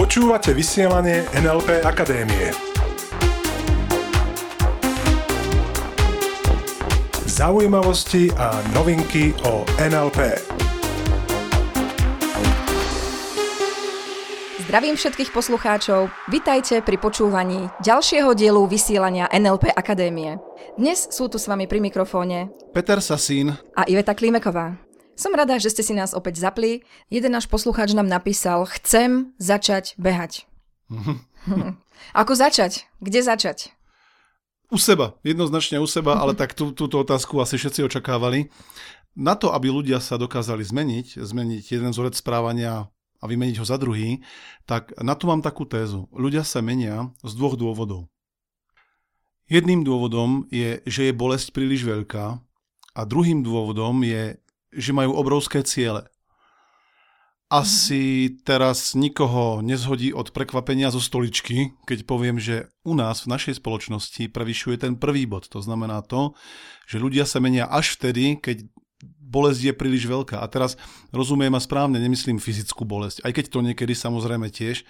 Počúvate vysielanie NLP Akadémie. Zaujímavosti a novinky o NLP. Zdravím všetkých poslucháčov, vitajte pri počúvaní ďalšieho dielu vysielania NLP Akadémie. Dnes sú tu s vami pri mikrofóne Peter Sasín a Iveta Klimeková. Som rada, že ste si nás opäť zapli. Jeden náš poslucháč nám napísal, chcem začať behať. Ako začať? Kde začať? U seba, jednoznačne u seba, ale tak tú, túto otázku asi všetci očakávali. Na to, aby ľudia sa dokázali zmeniť, zmeniť jeden vzorec správania a vymeniť ho za druhý, tak na to mám takú tézu. Ľudia sa menia z dvoch dôvodov. Jedným dôvodom je, že je bolesť príliš veľká a druhým dôvodom je, že majú obrovské ciele asi teraz nikoho nezhodí od prekvapenia zo stoličky, keď poviem, že u nás v našej spoločnosti prevyšuje ten prvý bod. To znamená to, že ľudia sa menia až vtedy, keď bolesť je príliš veľká. A teraz rozumiem a správne, nemyslím fyzickú bolesť, aj keď to niekedy samozrejme tiež.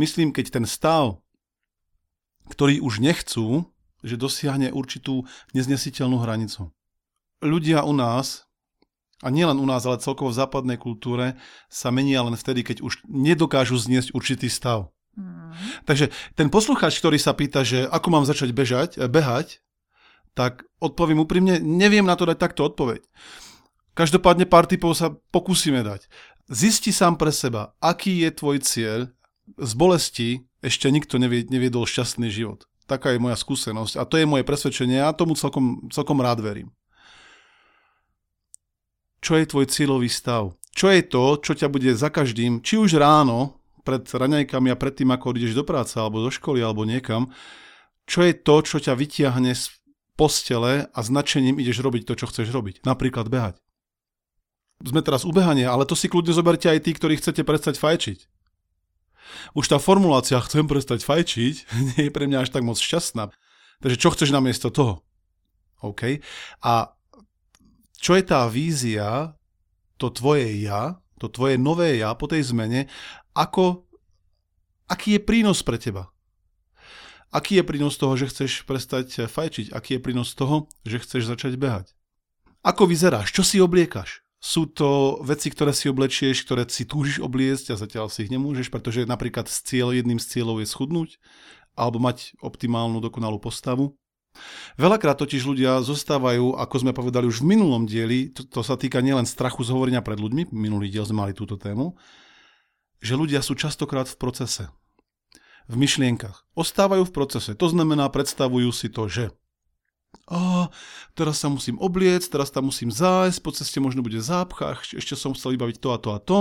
Myslím, keď ten stav, ktorý už nechcú, že dosiahne určitú neznesiteľnú hranicu. Ľudia u nás a nielen u nás, ale celkovo v západnej kultúre sa menia len vtedy, keď už nedokážu zniesť určitý stav. Mm. Takže ten poslucháč, ktorý sa pýta, že ako mám začať bežať, eh, behať, tak odpovím úprimne, neviem na to dať takto odpoveď. Každopádne pár typov sa pokúsime dať. Zisti sám pre seba, aký je tvoj cieľ. Z bolesti ešte nikto neviedol šťastný život. Taká je moja skúsenosť a to je moje presvedčenie a tomu celkom, celkom rád verím čo je tvoj cieľový stav. Čo je to, čo ťa bude za každým, či už ráno, pred raňajkami a pred tým, ako ideš do práce, alebo do školy, alebo niekam, čo je to, čo ťa vytiahne z postele a značením ideš robiť to, čo chceš robiť. Napríklad behať. Sme teraz u behania, ale to si kľudne zoberte aj tí, ktorí chcete prestať fajčiť. Už tá formulácia chcem prestať fajčiť nie je pre mňa až tak moc šťastná. Takže čo chceš namiesto toho? OK. A čo je tá vízia, to tvoje ja, to tvoje nové ja po tej zmene, ako, aký je prínos pre teba? Aký je prínos toho, že chceš prestať fajčiť? Aký je prínos toho, že chceš začať behať? Ako vyzeráš? Čo si obliekaš? Sú to veci, ktoré si oblečieš, ktoré si túžiš obliecť a zatiaľ si ich nemôžeš, pretože napríklad z cieľ, jedným z cieľov je schudnúť alebo mať optimálnu, dokonalú postavu. Veľakrát totiž ľudia zostávajú, ako sme povedali už v minulom dieli, to, to sa týka nielen strachu z hovorenia pred ľuďmi, minulý diel sme mali túto tému, že ľudia sú častokrát v procese, v myšlienkach. Ostávajú v procese, to znamená, predstavujú si to, že a teraz sa musím obliec, teraz tam musím zájsť, po ceste možno bude zápcha, ešte som chcel vybaviť to a to a to,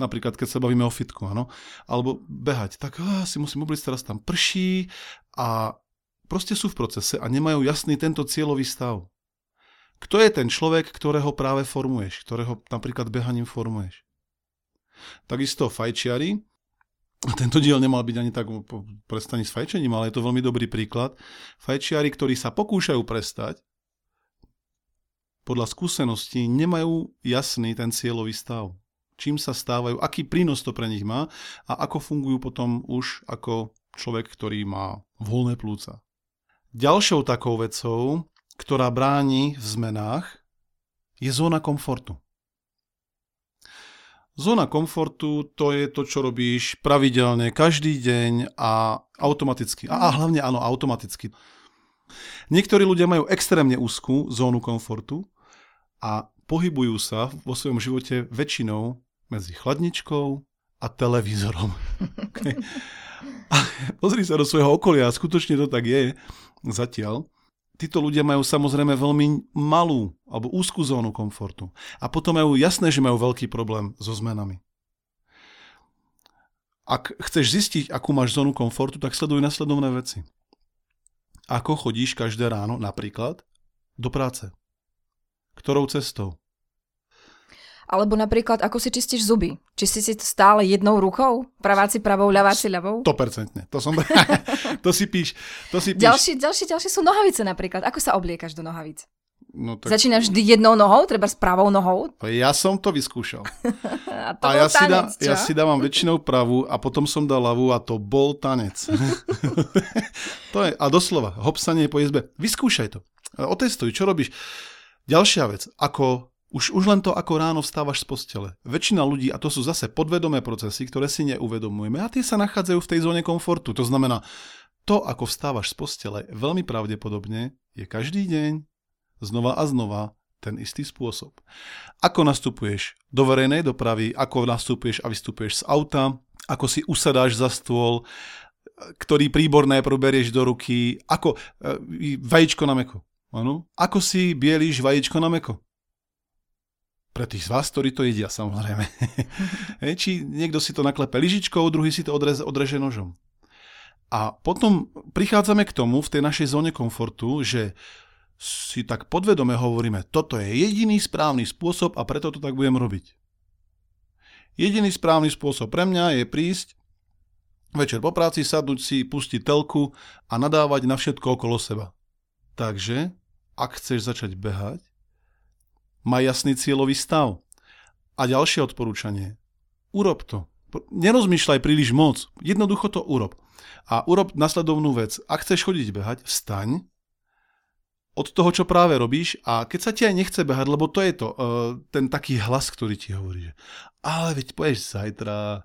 napríklad keď sa bavíme o fitku, áno, alebo behať, tak á, si musím obliecť, teraz tam prší a proste sú v procese a nemajú jasný tento cieľový stav. Kto je ten človek, ktorého práve formuješ, ktorého napríklad behaním formuješ? Takisto fajčiari, tento diel nemal byť ani tak prestaní s fajčením, ale je to veľmi dobrý príklad. Fajčiari, ktorí sa pokúšajú prestať, podľa skúseností nemajú jasný ten cieľový stav. Čím sa stávajú, aký prínos to pre nich má a ako fungujú potom už ako človek, ktorý má voľné plúca. Ďalšou takou vecou, ktorá bráni v zmenách, je zóna komfortu. Zóna komfortu to je to, čo robíš pravidelne, každý deň a automaticky. A, hlavne áno, automaticky. Niektorí ľudia majú extrémne úzkú zónu komfortu a pohybujú sa vo svojom živote väčšinou medzi chladničkou a televízorom. Okay. A pozri sa do svojho okolia, skutočne to tak je zatiaľ. Títo ľudia majú samozrejme veľmi malú alebo úzkú zónu komfortu. A potom majú jasné, že majú veľký problém so zmenami. Ak chceš zistiť, akú máš zónu komfortu, tak sleduj nasledovné veci. Ako chodíš každé ráno napríklad do práce? Ktorou cestou? Alebo napríklad, ako si čistíš zuby? Či si stále jednou rukou? Praváci pravou, ľaváci ľavou? 100%. To som... to si píš. To si píš. Ďalší, ďalší, ďalší sú nohavice napríklad. Ako sa obliekaš do nohavic? No, tak... Začínaš vždy jednou nohou, treba s pravou nohou? Ja som to vyskúšal. A, to A ja si, dá, tanec, čo? ja si dávam väčšinou pravú a potom som dal ľavú a to bol tanec. to je, a doslova, hopsanie po izbe. Vyskúšaj to. Otestuj, čo robíš. Ďalšia vec, ako už, už len to, ako ráno vstávaš z postele. Väčšina ľudí, a to sú zase podvedomé procesy, ktoré si neuvedomujeme, a tie sa nachádzajú v tej zóne komfortu. To znamená, to, ako vstávaš z postele, veľmi pravdepodobne je každý deň, znova a znova, ten istý spôsob. Ako nastupuješ do verejnej dopravy, ako nastupuješ a vystupuješ z auta, ako si usadáš za stôl, ktorý príbor najprv do ruky, ako e, vajíčko na meko. Ano? Ako si bieliš vajíčko na meko? Pre tých z vás, ktorí to jedia, samozrejme. Či niekto si to naklepe lyžičkou, druhý si to odreze, odreže nožom. A potom prichádzame k tomu v tej našej zóne komfortu, že si tak podvedome hovoríme, toto je jediný správny spôsob a preto to tak budem robiť. Jediný správny spôsob pre mňa je prísť večer po práci, sadnúť si, pustiť telku a nadávať na všetko okolo seba. Takže, ak chceš začať behať, má jasný cieľový stav. A ďalšie odporúčanie. Urob to. Nerozmýšľaj príliš moc. Jednoducho to urob. A urob nasledovnú vec. Ak chceš chodiť behať, vstaň, od toho, čo práve robíš a keď sa ti aj nechce behať, lebo to je to, uh, ten taký hlas, ktorý ti hovorí, že ale veď poješ zajtra,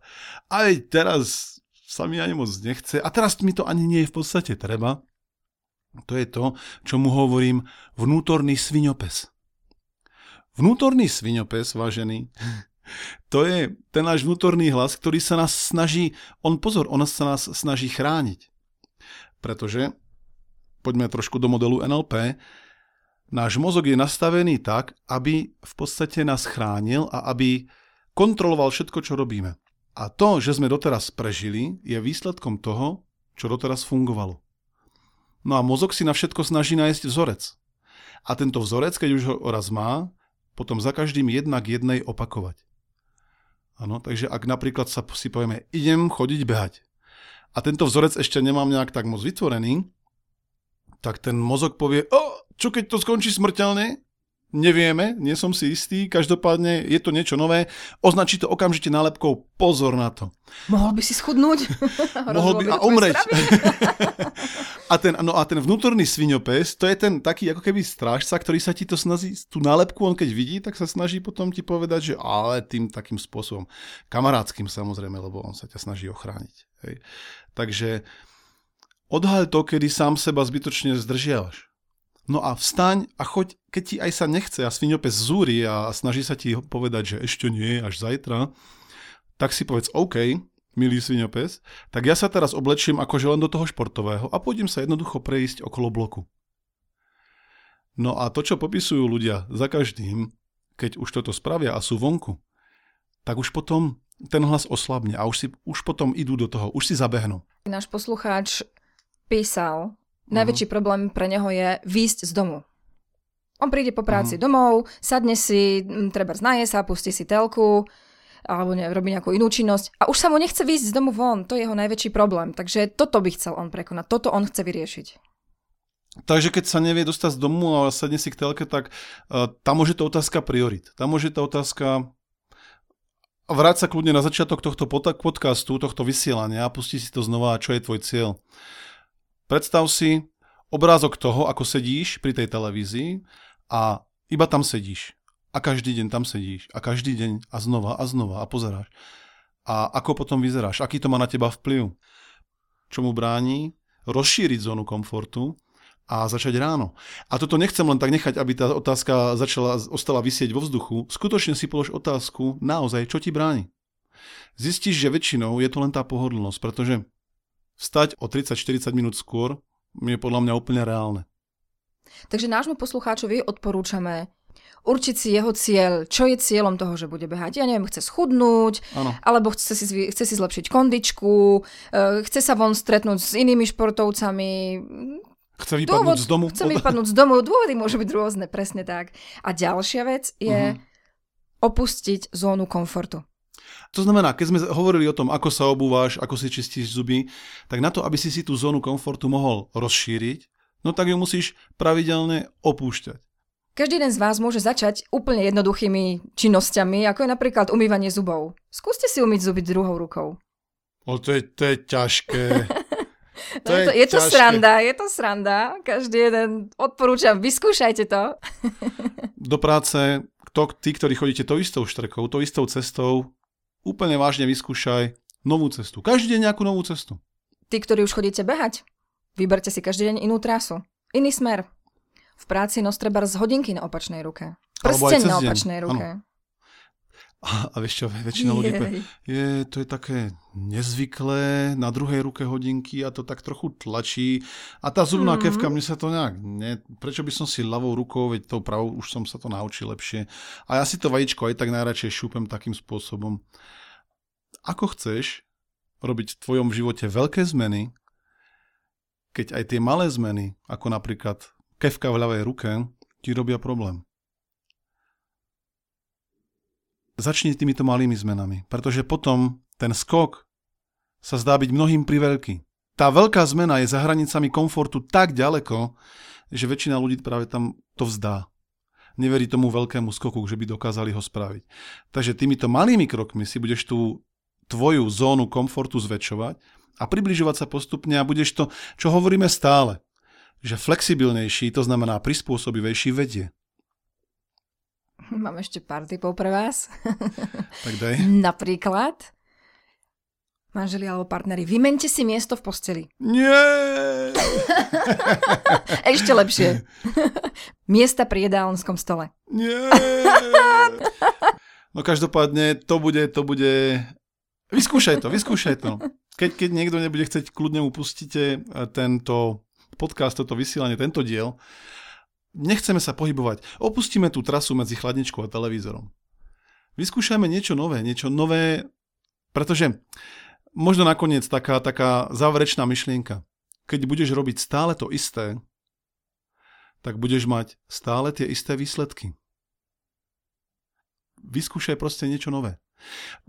a teraz sa mi ani moc nechce a teraz mi to ani nie je v podstate treba. To je to, čo mu hovorím vnútorný sviňopes. Vnútorný sviňopes, vážený, to je ten náš vnútorný hlas, ktorý sa nás snaží, on pozor, on sa nás snaží chrániť. Pretože poďme trošku do modelu NLP, náš mozog je nastavený tak, aby v podstate nás chránil a aby kontroloval všetko, čo robíme. A to, že sme doteraz prežili, je výsledkom toho, čo doteraz fungovalo. No a mozog si na všetko snaží nájsť vzorec. A tento vzorec, keď už ho raz má, potom za každým jednak jednej opakovať. Áno, takže ak napríklad sa si povieme, idem chodiť behať a tento vzorec ešte nemám nejak tak moc vytvorený, tak ten mozog povie, o, čo keď to skončí smrteľne? Nevieme, nie som si istý, každopádne je to niečo nové, označí to okamžite nálepkou pozor na to. Mohol by si schudnúť. Mohol by a umreť. a, ten, no a ten vnútorný sviňopes, to je ten taký ako keby strážca, ktorý sa ti to snaží, tú nálepku on keď vidí, tak sa snaží potom ti povedať, že ale tým takým spôsobom, kamarádským samozrejme, lebo on sa ťa snaží ochrániť. Hej. Takže Odhaľ to, kedy sám seba zbytočne zdržiavaš. No a vstaň a choď, keď ti aj sa nechce a sviňopes zúri a snaží sa ti povedať, že ešte nie, až zajtra, tak si povedz OK, milý sviňopes, tak ja sa teraz oblečím akože len do toho športového a pôjdem sa jednoducho prejsť okolo bloku. No a to, čo popisujú ľudia za každým, keď už toto spravia a sú vonku, tak už potom ten hlas oslabne a už, si, už potom idú do toho, už si zabehnú. Náš poslucháč písal, najväčší uh-huh. problém pre neho je výjsť z domu. On príde po práci uh-huh. domov, sadne si, treba znaje sa, pustí si telku, alebo ne, robí nejakú inú činnosť a už sa mu nechce výjsť z domu von. To je jeho najväčší problém. Takže toto by chcel on prekonať. Toto on chce vyriešiť. Takže keď sa nevie dostať z domu a sadne si k telke, tak uh, tam môže to otázka priorit. Tam môže to otázka vráť sa kľudne na začiatok tohto podcastu, tohto vysielania a pusti si to znova, čo je tvoj cieľ. Predstav si obrázok toho, ako sedíš pri tej televízii a iba tam sedíš. A každý deň tam sedíš. A každý deň a znova a znova a pozeráš. A ako potom vyzeráš? Aký to má na teba vplyv? Čo mu bráni? Rozšíriť zónu komfortu a začať ráno. A toto nechcem len tak nechať, aby tá otázka začala, ostala vysieť vo vzduchu. Skutočne si polož otázku, naozaj, čo ti bráni. Zistíš, že väčšinou je to len tá pohodlnosť, pretože Vstať o 30-40 minút skôr je podľa mňa úplne reálne. Takže nášmu poslucháčovi odporúčame určiť si jeho cieľ, čo je cieľom toho, že bude behať. Ja neviem, chce schudnúť, ano. alebo chce si, chce si zlepšiť kondičku, eh, chce sa von stretnúť s inými športovcami. Chce vypadnúť Dôvod, z domu? Chce vypadnúť z domu. Dôvody môžu byť rôzne, presne tak. A ďalšia vec je uh-huh. opustiť zónu komfortu. To znamená, keď sme hovorili o tom, ako sa obúvaš, ako si čistíš zuby, tak na to, aby si si tú zónu komfortu mohol rozšíriť, no tak ju musíš pravidelne opúšťať. Každý jeden z vás môže začať úplne jednoduchými činnosťami, ako je napríklad umývanie zubov. Skúste si umyť zuby druhou rukou. O, to je, to je ťažké. To no je, to, je to sranda, je to sranda. Každý jeden odporúčam, vyskúšajte to. Do práce, to, tí, ktorí chodíte tou istou štrekou, tou istou cestou, úplne vážne vyskúšaj novú cestu. Každý deň nejakú novú cestu. Tí, ktorí už chodíte behať, vyberte si každý deň inú trasu, iný smer. V práci nos treba z hodinky na opačnej ruke. Prsteň na opačnej ruke. Ano. A, a vieš čo, väčšina ľudí povie, je, to je také nezvyklé, na druhej ruke hodinky a to tak trochu tlačí. A tá zubná mm. kevka, mne sa to nejak, ne, prečo by som si ľavou rukou, veď tou pravou už som sa to naučil lepšie. A ja si to vajíčko aj tak najradšej šúpem takým spôsobom. Ako chceš robiť v tvojom živote veľké zmeny, keď aj tie malé zmeny, ako napríklad kevka v ľavej ruke, ti robia problém. Začni týmito malými zmenami, pretože potom ten skok sa zdá byť mnohým priveľký. Tá veľká zmena je za hranicami komfortu tak ďaleko, že väčšina ľudí práve tam to vzdá. Neverí tomu veľkému skoku, že by dokázali ho spraviť. Takže týmito malými krokmi si budeš tú tvoju zónu komfortu zväčšovať a približovať sa postupne a budeš to, čo hovoríme stále, že flexibilnejší, to znamená prispôsobivejší vedie. Mám ešte pár typov pre vás. Tak daj. Napríklad, manželi alebo partneri, vymente si miesto v posteli. Nie! ešte lepšie. Miesta pri jedálenskom stole. Nie! No každopádne to bude, to bude... Vyskúšaj to, vyskúšaj to. Keď, keď niekto nebude chcieť, kľudne mu pustíte tento podcast, toto vysielanie, tento diel Nechceme sa pohybovať. Opustíme tú trasu medzi chladničkou a televízorom. Vyskúšajme niečo nové, niečo nové, pretože možno nakoniec taká, taká záverečná myšlienka. Keď budeš robiť stále to isté, tak budeš mať stále tie isté výsledky. Vyskúšaj proste niečo nové.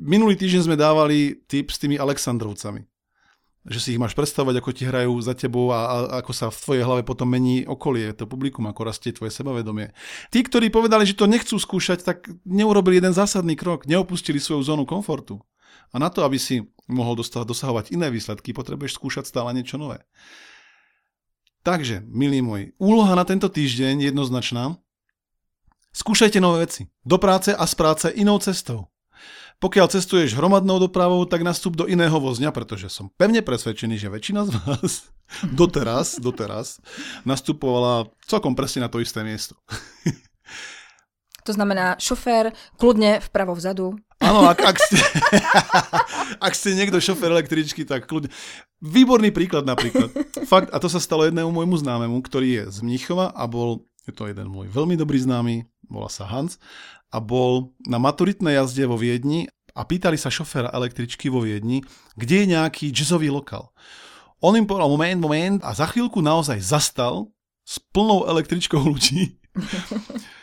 Minulý týždeň sme dávali tip s tými Aleksandrovcami že si ich máš predstavovať, ako ti hrajú za tebou a, a ako sa v tvojej hlave potom mení okolie, to publikum, ako rastie tvoje sebavedomie. Tí, ktorí povedali, že to nechcú skúšať, tak neurobili jeden zásadný krok, neopustili svoju zónu komfortu. A na to, aby si mohol dosahovať iné výsledky, potrebuješ skúšať stále niečo nové. Takže, milí môj, úloha na tento týždeň jednoznačná. Skúšajte nové veci. Do práce a z práce inou cestou. Pokiaľ cestuješ hromadnou dopravou, tak nastup do iného vozňa, pretože som pevne presvedčený, že väčšina z vás doteraz, doteraz nastupovala celkom presne na to isté miesto. To znamená šofér, kľudne vpravo vzadu. Áno, ak, ak, ste, ak ste niekto šofér električky, tak kľudne. Výborný príklad napríklad. Fakt, a to sa stalo jednému môjmu známemu, ktorý je z Mníchova a bol, je to jeden môj veľmi dobrý známy, volá sa Hans a bol na maturitnej jazde vo Viedni a pýtali sa šoféra električky vo Viedni, kde je nejaký jazzový lokal. On im povedal moment, moment a za chvíľku naozaj zastal s plnou električkou ľudí.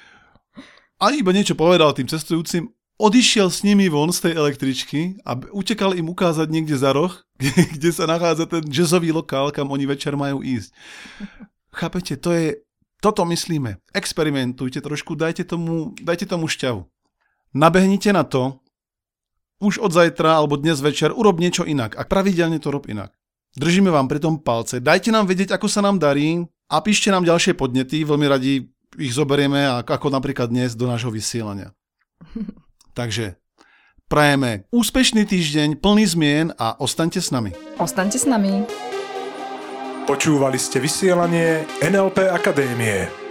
A iba niečo povedal tým cestujúcim, odišiel s nimi von z tej električky a utekal im ukázať niekde za roh, kde sa nachádza ten jazzový lokál, kam oni večer majú ísť. Chápete, to je toto myslíme. Experimentujte trošku, dajte tomu, dajte tomu šťavu. Nabehnite na to, už od zajtra alebo dnes večer urob niečo inak a pravidelne to rob inak. Držíme vám pri tom palce, dajte nám vedieť, ako sa nám darí a píšte nám ďalšie podnety, veľmi radi ich zoberieme, ako napríklad dnes do nášho vysielania. Takže prajeme úspešný týždeň, plný zmien a ostaňte s nami. Ostaňte s nami. Počúvali ste vysielanie NLP Akadémie.